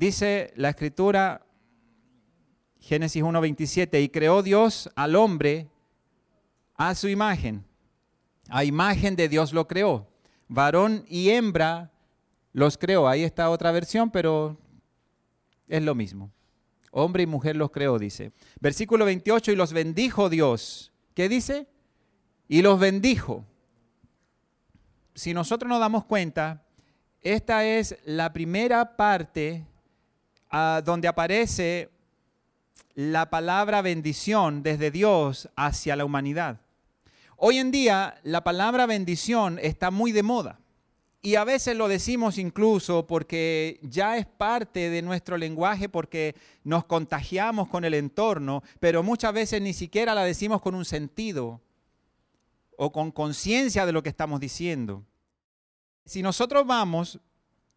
Dice la escritura, Génesis 1.27, y creó Dios al hombre a su imagen. A imagen de Dios lo creó. Varón y hembra los creó. Ahí está otra versión, pero es lo mismo. Hombre y mujer los creó, dice. Versículo 28, y los bendijo Dios. ¿Qué dice? Y los bendijo. Si nosotros nos damos cuenta, esta es la primera parte donde aparece la palabra bendición desde Dios hacia la humanidad. Hoy en día la palabra bendición está muy de moda. Y a veces lo decimos incluso porque ya es parte de nuestro lenguaje, porque nos contagiamos con el entorno, pero muchas veces ni siquiera la decimos con un sentido o con conciencia de lo que estamos diciendo. Si nosotros vamos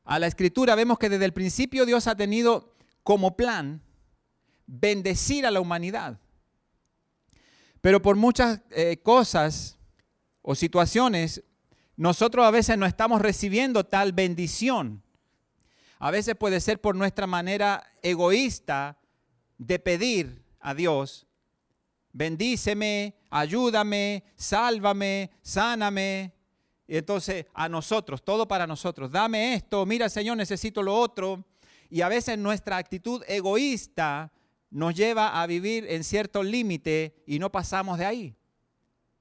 a la escritura, vemos que desde el principio Dios ha tenido como plan bendecir a la humanidad. Pero por muchas eh, cosas o situaciones nosotros a veces no estamos recibiendo tal bendición. A veces puede ser por nuestra manera egoísta de pedir a Dios, bendíceme, ayúdame, sálvame, sáname. Entonces a nosotros, todo para nosotros, dame esto, mira Señor, necesito lo otro. Y a veces nuestra actitud egoísta nos lleva a vivir en cierto límite y no pasamos de ahí.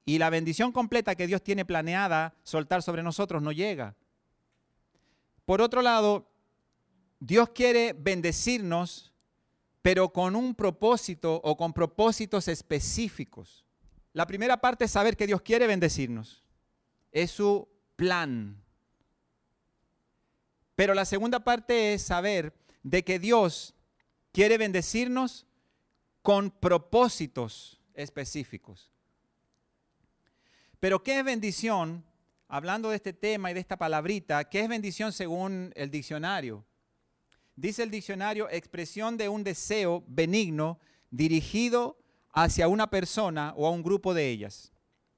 Y la bendición completa que Dios tiene planeada soltar sobre nosotros no llega. Por otro lado, Dios quiere bendecirnos, pero con un propósito o con propósitos específicos. La primera parte es saber que Dios quiere bendecirnos. Es su plan. Pero la segunda parte es saber de que Dios quiere bendecirnos con propósitos específicos. Pero ¿qué es bendición? Hablando de este tema y de esta palabrita, ¿qué es bendición según el diccionario? Dice el diccionario, expresión de un deseo benigno dirigido hacia una persona o a un grupo de ellas.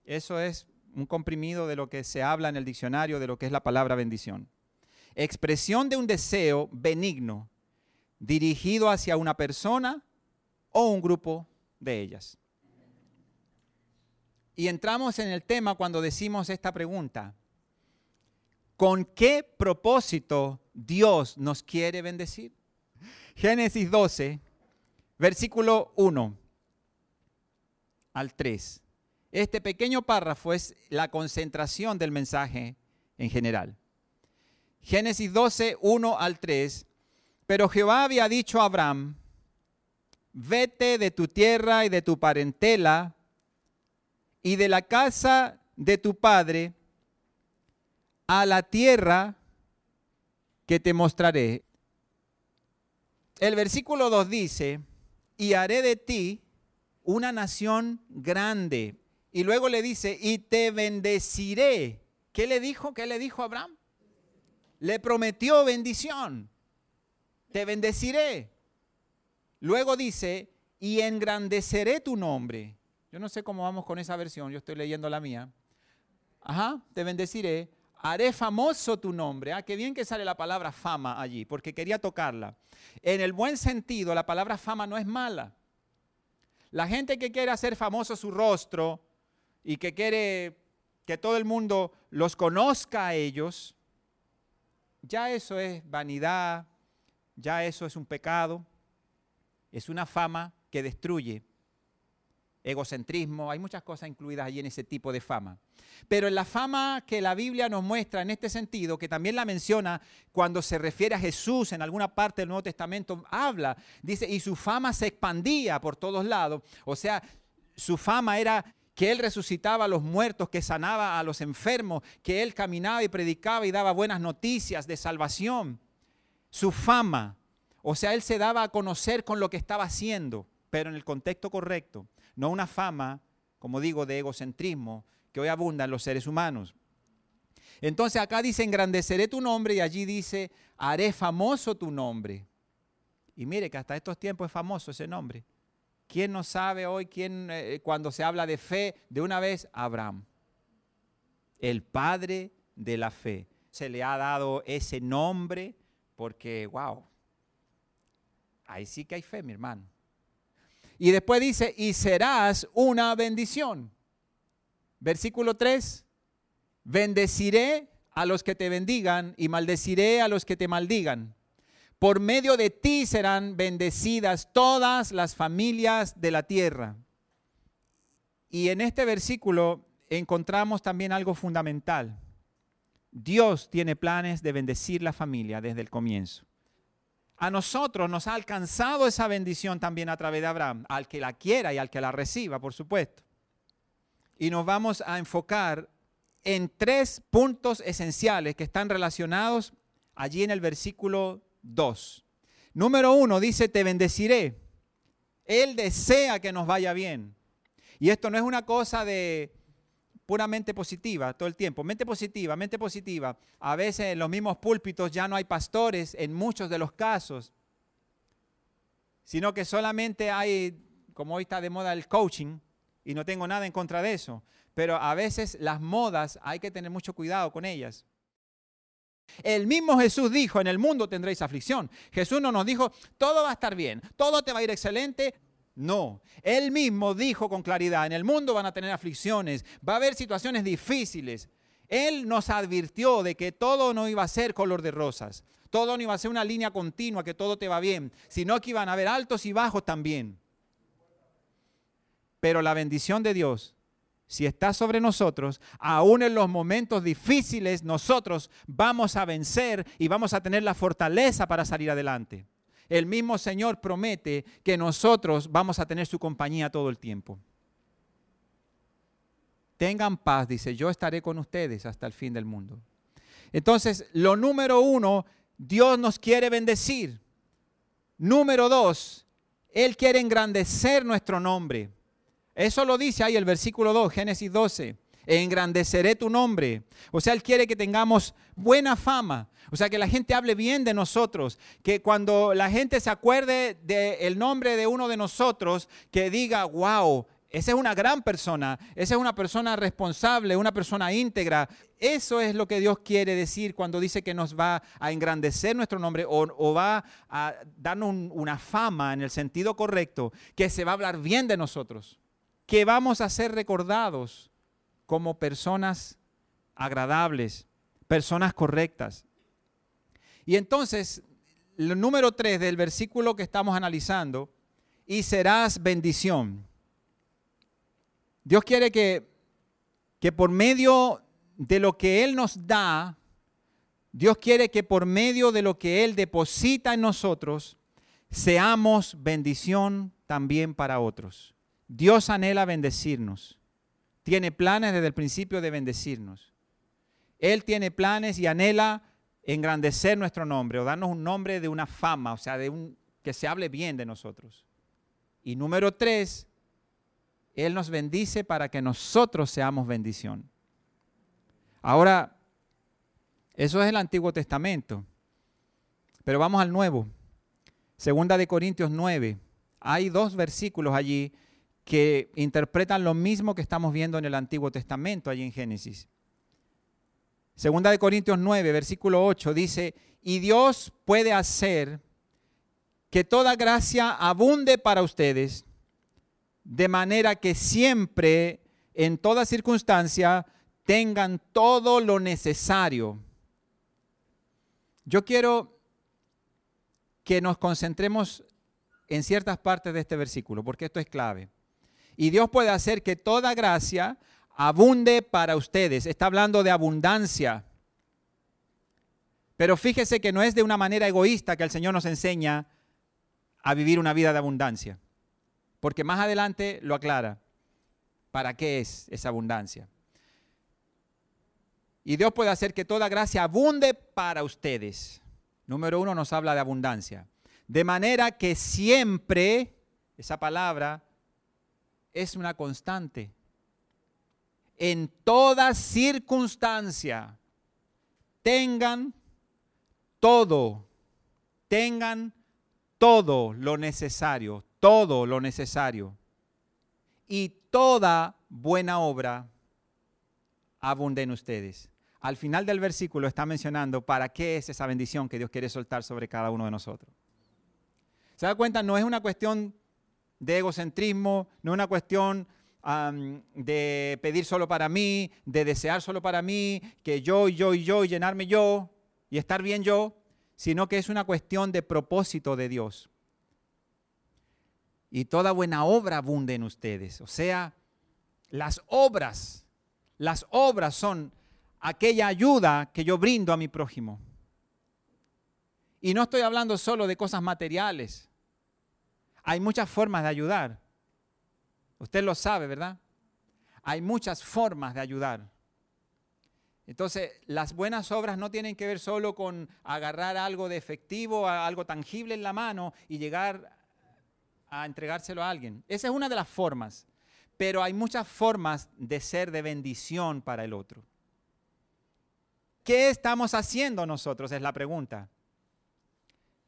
Eso es un comprimido de lo que se habla en el diccionario de lo que es la palabra bendición. Expresión de un deseo benigno dirigido hacia una persona o un grupo de ellas. Y entramos en el tema cuando decimos esta pregunta. ¿Con qué propósito Dios nos quiere bendecir? Génesis 12, versículo 1 al 3. Este pequeño párrafo es la concentración del mensaje en general. Génesis 12, 1 al 3. Pero Jehová había dicho a Abraham, vete de tu tierra y de tu parentela y de la casa de tu padre a la tierra que te mostraré. El versículo 2 dice, y haré de ti una nación grande. Y luego le dice, y te bendeciré. ¿Qué le dijo? ¿Qué le dijo Abraham? Le prometió bendición. Te bendeciré. Luego dice, y engrandeceré tu nombre. Yo no sé cómo vamos con esa versión, yo estoy leyendo la mía. Ajá, te bendeciré, haré famoso tu nombre. Ah, qué bien que sale la palabra fama allí, porque quería tocarla. En el buen sentido, la palabra fama no es mala. La gente que quiere hacer famoso su rostro y que quiere que todo el mundo los conozca a ellos, ya eso es vanidad, ya eso es un pecado, es una fama que destruye egocentrismo, hay muchas cosas incluidas allí en ese tipo de fama. Pero en la fama que la Biblia nos muestra en este sentido, que también la menciona cuando se refiere a Jesús en alguna parte del Nuevo Testamento, habla, dice, y su fama se expandía por todos lados. O sea, su fama era que él resucitaba a los muertos, que sanaba a los enfermos, que él caminaba y predicaba y daba buenas noticias de salvación. Su fama, o sea, él se daba a conocer con lo que estaba haciendo, pero en el contexto correcto no una fama, como digo, de egocentrismo que hoy abunda en los seres humanos. Entonces acá dice, engrandeceré tu nombre y allí dice, haré famoso tu nombre. Y mire que hasta estos tiempos es famoso ese nombre. ¿Quién no sabe hoy quién, eh, cuando se habla de fe, de una vez, Abraham? El padre de la fe. Se le ha dado ese nombre porque, wow, Ahí sí que hay fe, mi hermano. Y después dice, y serás una bendición. Versículo 3, bendeciré a los que te bendigan y maldeciré a los que te maldigan. Por medio de ti serán bendecidas todas las familias de la tierra. Y en este versículo encontramos también algo fundamental. Dios tiene planes de bendecir la familia desde el comienzo. A nosotros nos ha alcanzado esa bendición también a través de Abraham, al que la quiera y al que la reciba, por supuesto. Y nos vamos a enfocar en tres puntos esenciales que están relacionados allí en el versículo 2. Número uno dice, te bendeciré. Él desea que nos vaya bien. Y esto no es una cosa de puramente positiva todo el tiempo. Mente positiva, mente positiva. A veces en los mismos púlpitos ya no hay pastores en muchos de los casos, sino que solamente hay, como hoy está de moda el coaching, y no tengo nada en contra de eso, pero a veces las modas hay que tener mucho cuidado con ellas. El mismo Jesús dijo, en el mundo tendréis aflicción. Jesús no nos dijo, todo va a estar bien, todo te va a ir excelente, no, él mismo dijo con claridad, en el mundo van a tener aflicciones, va a haber situaciones difíciles. Él nos advirtió de que todo no iba a ser color de rosas, todo no iba a ser una línea continua, que todo te va bien, sino que iban a haber altos y bajos también. Pero la bendición de Dios, si está sobre nosotros, aún en los momentos difíciles, nosotros vamos a vencer y vamos a tener la fortaleza para salir adelante el mismo Señor promete que nosotros vamos a tener su compañía todo el tiempo. Tengan paz, dice, yo estaré con ustedes hasta el fin del mundo. Entonces, lo número uno, Dios nos quiere bendecir. Número dos, Él quiere engrandecer nuestro nombre. Eso lo dice ahí el versículo 2, Génesis 12 engrandeceré tu nombre. O sea, Él quiere que tengamos buena fama. O sea, que la gente hable bien de nosotros. Que cuando la gente se acuerde del nombre de uno de nosotros, que diga, wow, esa es una gran persona, esa es una persona responsable, una persona íntegra. Eso es lo que Dios quiere decir cuando dice que nos va a engrandecer nuestro nombre o, va a darnos una fama en el sentido correcto, que se va a hablar bien de nosotros, que vamos a ser recordados como personas agradables, personas correctas. Y entonces, el número 3 del versículo que estamos analizando, y serás bendición. Dios quiere que, que por medio de lo que Él nos da, Dios quiere que por medio de lo que Él deposita en nosotros, seamos bendición también para otros. Dios anhela bendecirnos tiene planes desde el principio de bendecirnos. Él tiene planes y anhela engrandecer nuestro nombre o darnos un nombre de una fama, o sea, de un, que se hable bien de nosotros. Y número tres, Él nos bendice para que nosotros seamos bendición. Ahora, eso es el Antiguo Testamento. Pero vamos al Nuevo. Segunda de Corintios 9. Hay dos versículos allí que interpretan lo mismo que estamos viendo en el Antiguo Testamento, allí en Génesis. Segunda de Corintios 9, versículo 8 dice, y Dios puede hacer que toda gracia abunde para ustedes, de manera que siempre, en toda circunstancia, tengan todo lo necesario. Yo quiero que nos concentremos en ciertas partes de este versículo, porque esto es clave. Y Dios puede hacer que toda gracia abunde para ustedes. Está hablando de abundancia. Pero fíjese que no es de una manera egoísta que el Señor nos enseña a vivir una vida de abundancia. Porque más adelante lo aclara. ¿Para qué es esa abundancia? Y Dios puede hacer que toda gracia abunde para ustedes. Número uno nos habla de abundancia. De manera que siempre, esa palabra, es una constante. En toda circunstancia, tengan todo, tengan todo lo necesario, todo lo necesario. Y toda buena obra abunde en ustedes. Al final del versículo está mencionando para qué es esa bendición que Dios quiere soltar sobre cada uno de nosotros. ¿Se da cuenta? No es una cuestión de egocentrismo, no es una cuestión de pedir solo para mí, de desear solo para mí, que yo y yo y yo y llenarme yo y estar bien yo, sino que es una cuestión de propósito de Dios. Y toda buena obra abunde en ustedes. O sea, las obras, las obras son aquella ayuda que yo brindo a mi prójimo. Y no estoy hablando solo de cosas materiales. Hay muchas formas de ayudar. Usted lo sabe, ¿verdad? Hay muchas formas de ayudar. Entonces, las buenas obras no tienen que ver solo con agarrar algo de efectivo, algo tangible en la mano y llegar a entregárselo a alguien. Esa es una de las formas. Pero hay muchas formas de ser de bendición para el otro. ¿Qué estamos haciendo nosotros? Es la pregunta.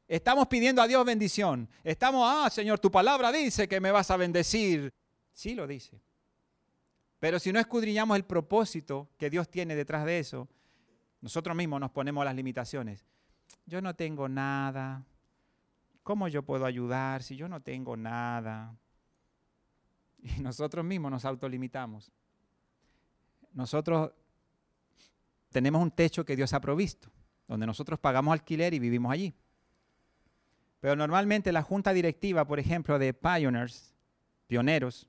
Estamos pidiendo a Dios bendición. Estamos, ah, Señor, tu palabra dice que me vas a bendecir. Sí lo dice. Pero si no escudriñamos el propósito que Dios tiene detrás de eso, nosotros mismos nos ponemos las limitaciones. Yo no tengo nada. ¿Cómo yo puedo ayudar si yo no tengo nada? Y nosotros mismos nos autolimitamos. Nosotros tenemos un techo que Dios ha provisto, donde nosotros pagamos alquiler y vivimos allí. Pero normalmente la junta directiva, por ejemplo, de Pioneers, pioneros,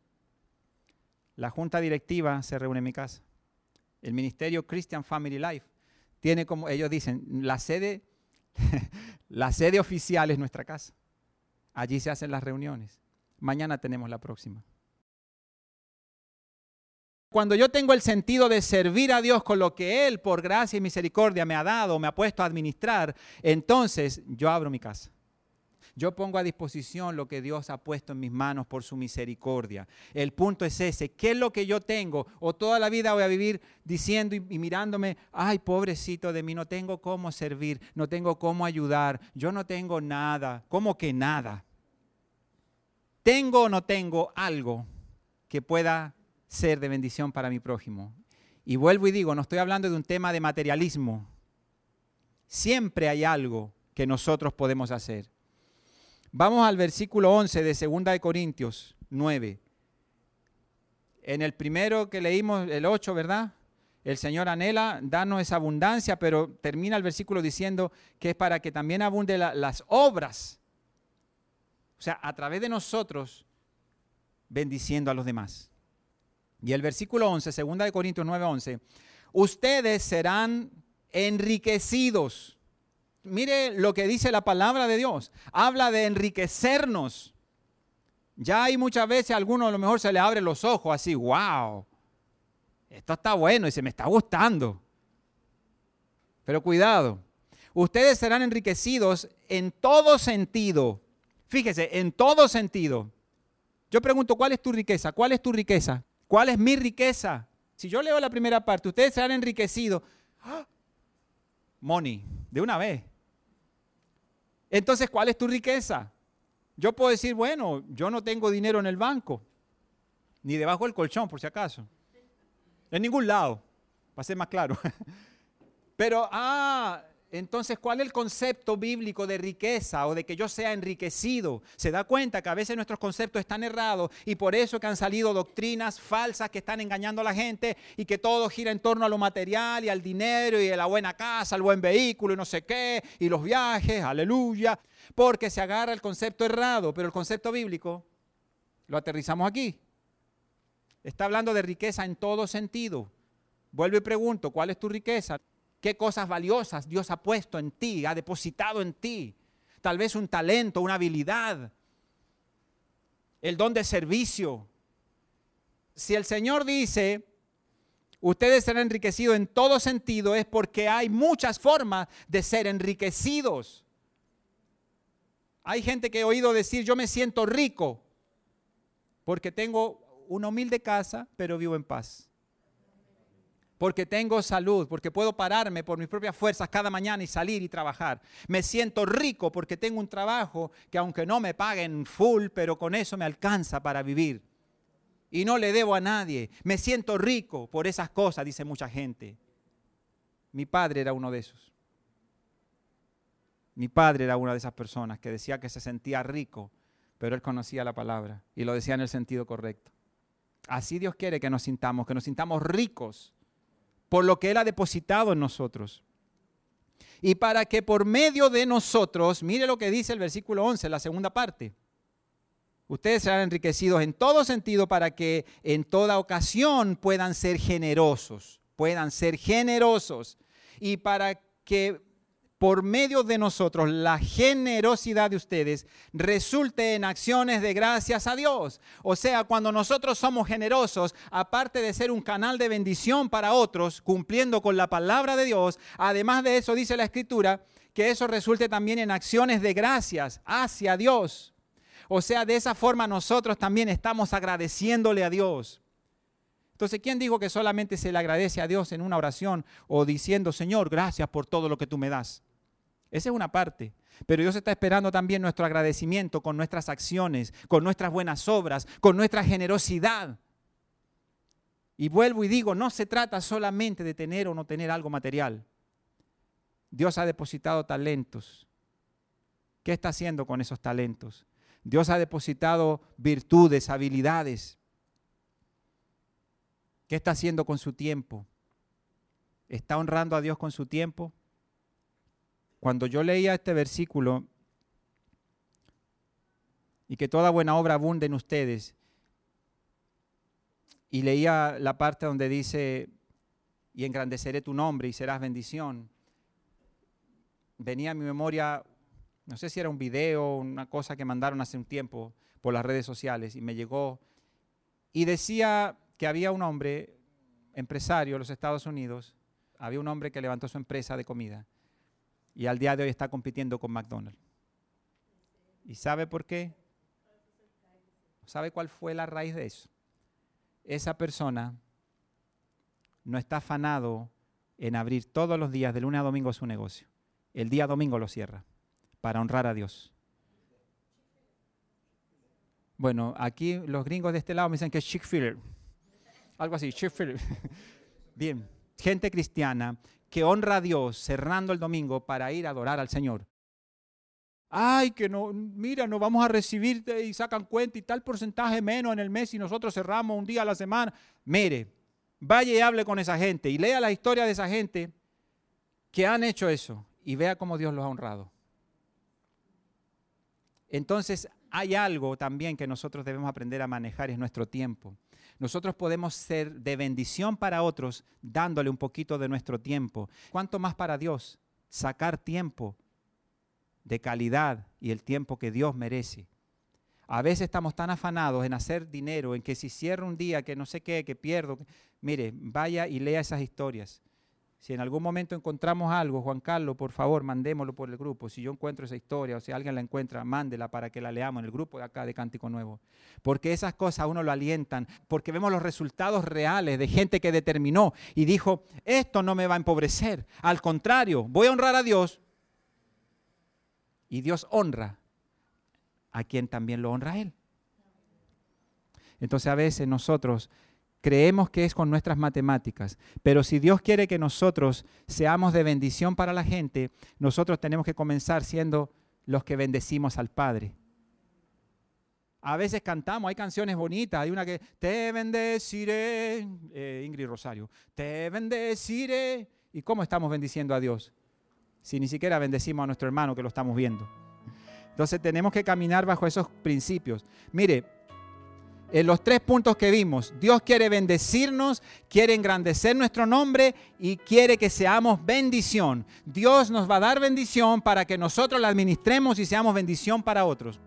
la junta directiva se reúne en mi casa. El ministerio Christian Family Life tiene como, ellos dicen, la sede, la sede oficial es nuestra casa. Allí se hacen las reuniones. Mañana tenemos la próxima. Cuando yo tengo el sentido de servir a Dios con lo que Él, por gracia y misericordia, me ha dado, me ha puesto a administrar, entonces yo abro mi casa. Yo pongo a disposición lo que Dios ha puesto en mis manos por su misericordia. El punto es ese, ¿qué es lo que yo tengo? O toda la vida voy a vivir diciendo y, mirándome, ay, pobrecito de mí, no tengo cómo servir, no tengo cómo ayudar, yo no tengo nada, ¿cómo que nada? ¿Tengo o no tengo algo que pueda ser de bendición para mi prójimo? Y vuelvo y digo, no estoy hablando de un tema de materialismo. Siempre hay algo que nosotros podemos hacer. Vamos al versículo 11 de 2 de Corintios 9. En el primero que leímos, el 8, ¿verdad? El Señor anhela darnos esa abundancia, pero termina el versículo diciendo que es para que también abunde las obras. O sea, a través de nosotros, bendiciendo a los demás. Y el versículo 11, 2 de Corintios 9, 11. Ustedes serán enriquecidos mire lo que dice la palabra de Dios. Habla de enriquecernos. Ya hay muchas veces a alguno a lo mejor se le abre los ojos así, wow, esto está bueno y se me está gustando. Pero cuidado, ustedes serán enriquecidos en todo sentido. Fíjese, en todo sentido. Yo pregunto, ¿cuál es tu riqueza? ¿Cuál es tu riqueza? ¿Cuál es mi riqueza? Si yo leo la primera parte, ustedes serán enriquecidos. ¡Ah! Money, de una vez. Entonces, ¿cuál es tu riqueza? Yo puedo decir, bueno, yo no tengo dinero en el banco, ni debajo del colchón, por si acaso. En ningún lado, para ser más claro. Pero, ah, entonces, ¿cuál es el concepto bíblico de riqueza o de que yo sea enriquecido? Se da cuenta que a veces nuestros conceptos están errados y por eso que han salido doctrinas falsas que están engañando a la gente y que todo gira en torno a lo material y al dinero y a la buena casa, al buen vehículo y no sé qué, y los viajes, aleluya, porque se agarra el concepto errado, pero el concepto bíblico lo aterrizamos aquí. Está hablando de riqueza en todo sentido. Vuelvo y pregunto, ¿cuál es tu riqueza? Qué cosas valiosas Dios ha puesto en ti, ha depositado en ti. Tal vez un talento, una habilidad, el don de servicio. Si el Señor dice, ustedes serán enriquecidos en todo sentido, es porque hay muchas formas de ser enriquecidos. Hay gente que he oído decir, yo me siento rico porque tengo una humilde casa, pero vivo en paz porque tengo salud, porque puedo pararme por mis propias fuerzas cada mañana y salir y trabajar. Me siento rico porque tengo un trabajo que aunque no me paguen full, pero con eso me alcanza para vivir. Y no le debo a nadie. Me siento rico por esas cosas, dice mucha gente. Mi padre era uno de esos. Mi padre era una de esas personas que decía que se sentía rico, pero él conocía la palabra y lo decía en el sentido correcto. Así Dios quiere que nos sintamos, que nos sintamos ricos por lo que Él ha depositado en nosotros. Y para que por medio de nosotros, mire lo que dice el versículo 11, la segunda parte, ustedes serán enriquecidos en todo sentido para que en toda ocasión puedan ser generosos, puedan ser generosos. Y para que por medio de nosotros la generosidad de ustedes resulte en acciones de gracias a Dios. O sea, cuando nosotros somos generosos, aparte de ser un canal de bendición para otros, cumpliendo con la palabra de Dios, además de eso dice la Escritura, que eso resulte también en acciones de gracias hacia Dios. O sea, de esa forma nosotros también estamos agradeciéndole a Dios. Entonces, ¿quién dijo que solamente se le agradece a Dios en una oración o diciendo, Señor, gracias por todo lo que tú me das? Esa es una parte. Pero Dios está esperando también nuestro agradecimiento con nuestras acciones, con nuestras buenas obras, con nuestra generosidad. Y vuelvo y digo, no se trata solamente de tener o no tener algo material. Dios ha depositado talentos. ¿Qué está haciendo con esos talentos? Dios ha depositado virtudes, habilidades. ¿Qué está haciendo con su tiempo? ¿Está honrando a Dios con su tiempo? Cuando yo leía este versículo y que toda buena obra abunde en ustedes, y leía la parte donde dice, y engrandeceré tu nombre y serás bendición, venía a mi memoria, no sé si era un video, una cosa que mandaron hace un tiempo por las redes sociales, y me llegó, y decía que había un hombre, empresario en los Estados Unidos, había un hombre que levantó su empresa de comida, y al día de hoy está compitiendo con McDonald's. ¿Y sabe por qué? ¿Sabe cuál fue la raíz de eso? Esa persona no está afanado en abrir todos los días de lunes a domingo su negocio. El día domingo lo cierra para honrar a Dios. Bueno, aquí los gringos de este lado me dicen que es Chick-fil-A. Algo así, Chick-fil-A. Bien, gente cristiana que honra a Dios cerrando el domingo para ir a adorar al Señor. Ay, que no, mira, nos vamos a recibir y sacan cuenta y tal porcentaje menos en el mes y nosotros cerramos un día a la semana. Mire, vaya y hable con esa gente y lea la historia de esa gente que han hecho eso y vea cómo Dios los ha honrado. Entonces, hay algo también que nosotros debemos aprender a manejar, es nuestro tiempo nosotros podemos ser de bendición para otros dándole un poquito de nuestro tiempo. ¿Cuánto más para Dios? Sacar tiempo de calidad y el tiempo que Dios merece. A veces estamos tan afanados en hacer dinero, en que si cierro un día, que no sé qué, que pierdo. Mire, vaya y lea esas historias. Si en algún momento encontramos algo, Juan Carlos, por favor, mandémoslo por el grupo. Si yo encuentro esa historia o si alguien la encuentra, mándela para que la leamos en el grupo de acá de Cántico Nuevo. Porque esas cosas a uno lo alientan, porque vemos los resultados reales de gente que determinó y dijo, esto no me va a empobrecer. Al contrario, voy a honrar a Dios. Y Dios honra a quien también lo honra a Él. Entonces a veces nosotros creemos que es con nuestras matemáticas, pero si Dios quiere que nosotros seamos de bendición para la gente, nosotros tenemos que comenzar siendo los que bendecimos al Padre. A veces cantamos, hay canciones bonitas, hay una que, te bendeciré, eh, Ingrid Rosario, te bendeciré. ¿Y cómo estamos bendiciendo a Dios? Si ni siquiera bendecimos a nuestro hermano que lo estamos viendo. Entonces tenemos que caminar bajo esos principios. Mire, en los tres puntos que vimos. Dios quiere bendecirnos, quiere engrandecer nuestro nombre y quiere que seamos bendición. Dios nos va a dar bendición para que nosotros la administremos y seamos bendición para otros.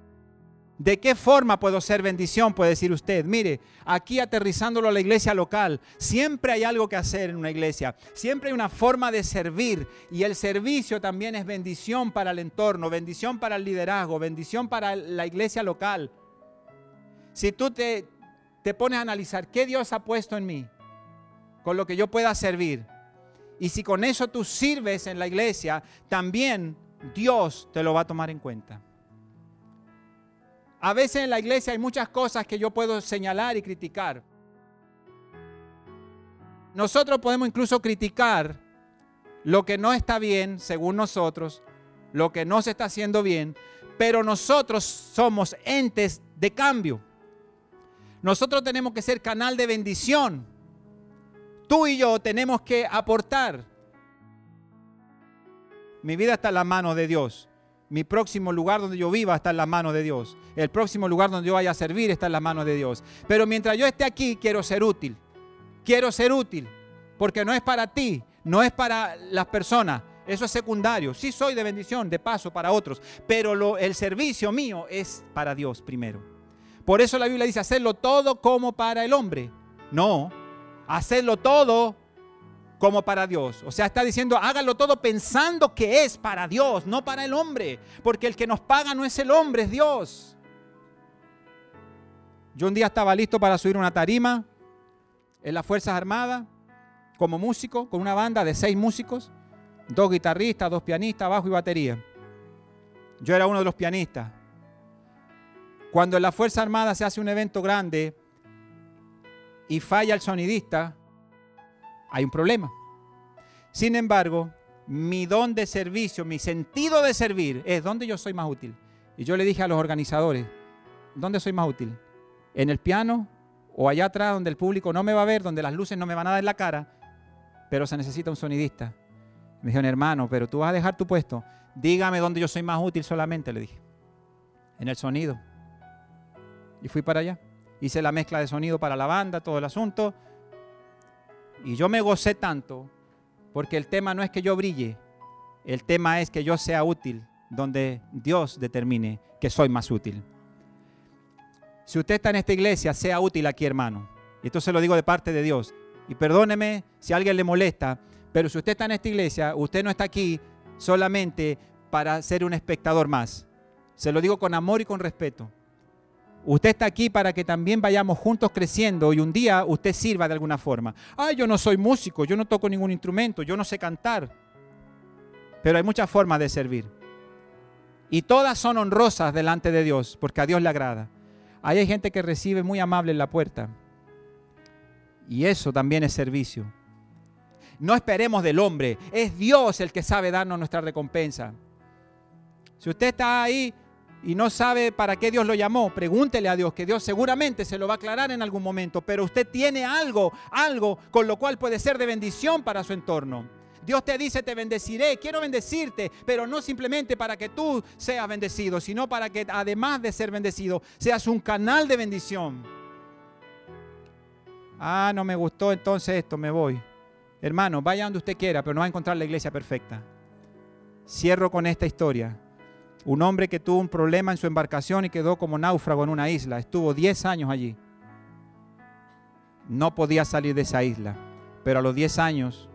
¿De qué forma puedo ser bendición? Puede decir usted. Mire, aquí aterrizándolo a la iglesia local, siempre hay algo que hacer en una iglesia. Siempre hay una forma de servir. Y el servicio también es bendición para el entorno, bendición para el liderazgo, bendición para la iglesia local. Si tú te, te pones a analizar qué Dios ha puesto en mí, con lo que yo pueda servir, y si con eso tú sirves en la iglesia, también Dios te lo va a tomar en cuenta. A veces en la iglesia hay muchas cosas que yo puedo señalar y criticar. Nosotros podemos incluso criticar lo que no está bien según nosotros lo que no se está haciendo bien, pero nosotros somos entes de cambio. Nosotros tenemos que ser canal de bendición. Tú y yo tenemos que aportar. Mi vida está en la mano de Dios. Mi próximo lugar donde yo viva está en la mano de Dios. El próximo lugar donde yo vaya a servir está en la mano de Dios. Pero mientras yo esté aquí, quiero ser útil. Quiero ser útil. Porque no es para ti, no es para las personas. Eso es secundario. Sí soy de bendición, de paso para otros. Pero el servicio mío es para Dios primero. Por eso la Biblia dice hacerlo todo como para el hombre. No, hacerlo todo como para Dios. O sea, está diciendo, hágalo todo pensando que es para Dios, no para el hombre. Porque el que nos paga no es el hombre, es Dios. Yo un día estaba listo para subir una tarima en las Fuerzas Armadas como músico, con una banda de seis músicos, dos guitarristas, dos pianistas, bajo y batería. Yo era uno de los pianistas. Cuando en la Fuerza Armada se hace un evento grande y falla el sonidista, hay un problema. Sin embargo, mi don de servicio, mi sentido de servir es donde yo soy más útil. Y yo le dije a los organizadores, ¿dónde soy más útil? ¿En el piano o allá atrás donde el público no me va a ver, donde las luces no me van a dar la cara, pero se necesita un sonidista? Me dijeron, hermano, pero tú vas a dejar tu puesto. Dígame dónde yo soy más útil solamente, le dije. En el sonido. Y fui para allá. Hice la mezcla de sonido para la banda, todo el asunto. Y yo me gocé tanto porque el tema no es que yo brille, el tema es que yo sea útil donde Dios determine que soy más útil. Si usted está en esta iglesia, sea útil aquí, hermano. Y esto se lo digo de parte de Dios. Y perdóneme si a alguien le molesta, pero si usted está en esta iglesia, usted no está aquí solamente para ser un espectador más. Se lo digo con amor y con respeto. Usted está aquí para que también vayamos juntos creciendo y un día usted sirva de alguna forma. Ay, yo no soy músico, yo no toco ningún instrumento, yo no sé cantar. Pero hay muchas formas de servir. Y todas son honrosas delante de Dios, porque a Dios le agrada. Ahí hay gente que recibe muy amable en la puerta. Y eso también es servicio. No esperemos del hombre, es Dios el que sabe darnos nuestra recompensa. Si usted está ahí y no sabe para qué Dios lo llamó, pregúntele a Dios, que Dios seguramente se lo va a aclarar en algún momento, pero usted tiene algo, algo con lo cual puede ser de bendición para su entorno. Dios te dice, te bendeciré, quiero bendecirte, pero no simplemente para que tú seas bendecido, sino para que además de ser bendecido, seas un canal de bendición. Ah, no me gustó entonces esto, me voy. Hermano, vaya donde usted quiera, pero no va a encontrar la iglesia perfecta. Cierro con esta historia. Un hombre que tuvo un problema en su embarcación y quedó como náufrago en una isla. Estuvo 10 años allí. No podía salir de esa isla. Pero a los 10 años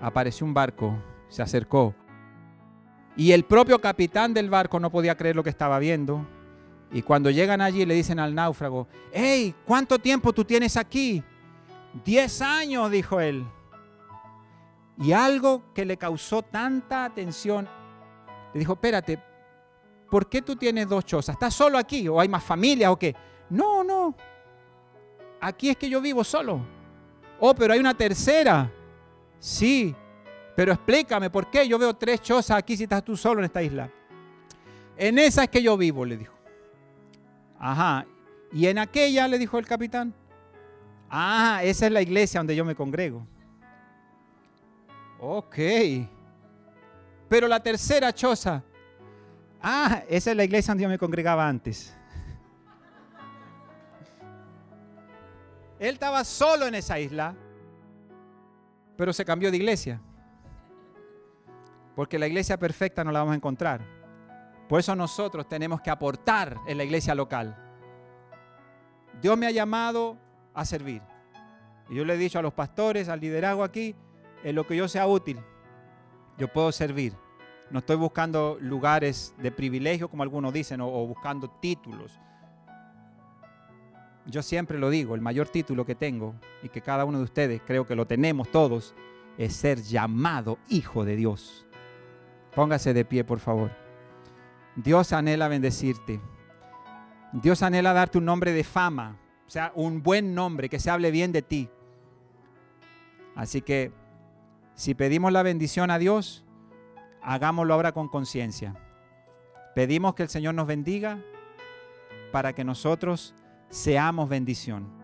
apareció un barco, se acercó. Y el propio capitán del barco no podía creer lo que estaba viendo. Y cuando llegan allí le dicen al náufrago, hey, ¿cuánto tiempo tú tienes aquí? 10 años, dijo él. Y algo que le causó tanta atención dijo, espérate, ¿por qué tú tienes dos chozas? ¿Estás solo aquí o hay más familia o qué? No, no. Aquí es que yo vivo solo. Oh, pero hay una tercera. Sí, pero explícame, ¿por qué yo veo tres chozas aquí si estás tú solo en esta isla? En esa es que yo vivo, le dijo. Ajá. ¿Y en aquella? le dijo el capitán. Ah, esa es la iglesia donde yo me congrego. Ok. Pero la tercera choza, ah, esa es la iglesia donde yo me congregaba antes. Él estaba solo en esa isla, pero se cambió de iglesia. Porque la iglesia perfecta no la vamos a encontrar. Por eso nosotros tenemos que aportar en la iglesia local. Dios me ha llamado a servir. Y yo le he dicho a los pastores, al liderazgo aquí, en lo que yo sea útil yo puedo servir. No estoy buscando lugares de privilegio, como algunos dicen, o, buscando títulos. Yo siempre lo digo, el mayor título que tengo, y que cada uno de ustedes creo que lo tenemos todos, es ser llamado hijo de Dios. Póngase de pie, por favor. Dios anhela bendecirte. Dios anhela darte un nombre de fama, o sea, un buen nombre, que se hable bien de ti. Así que si pedimos la bendición a Dios, hagámoslo ahora con conciencia. Pedimos que el Señor nos bendiga para que nosotros seamos bendición.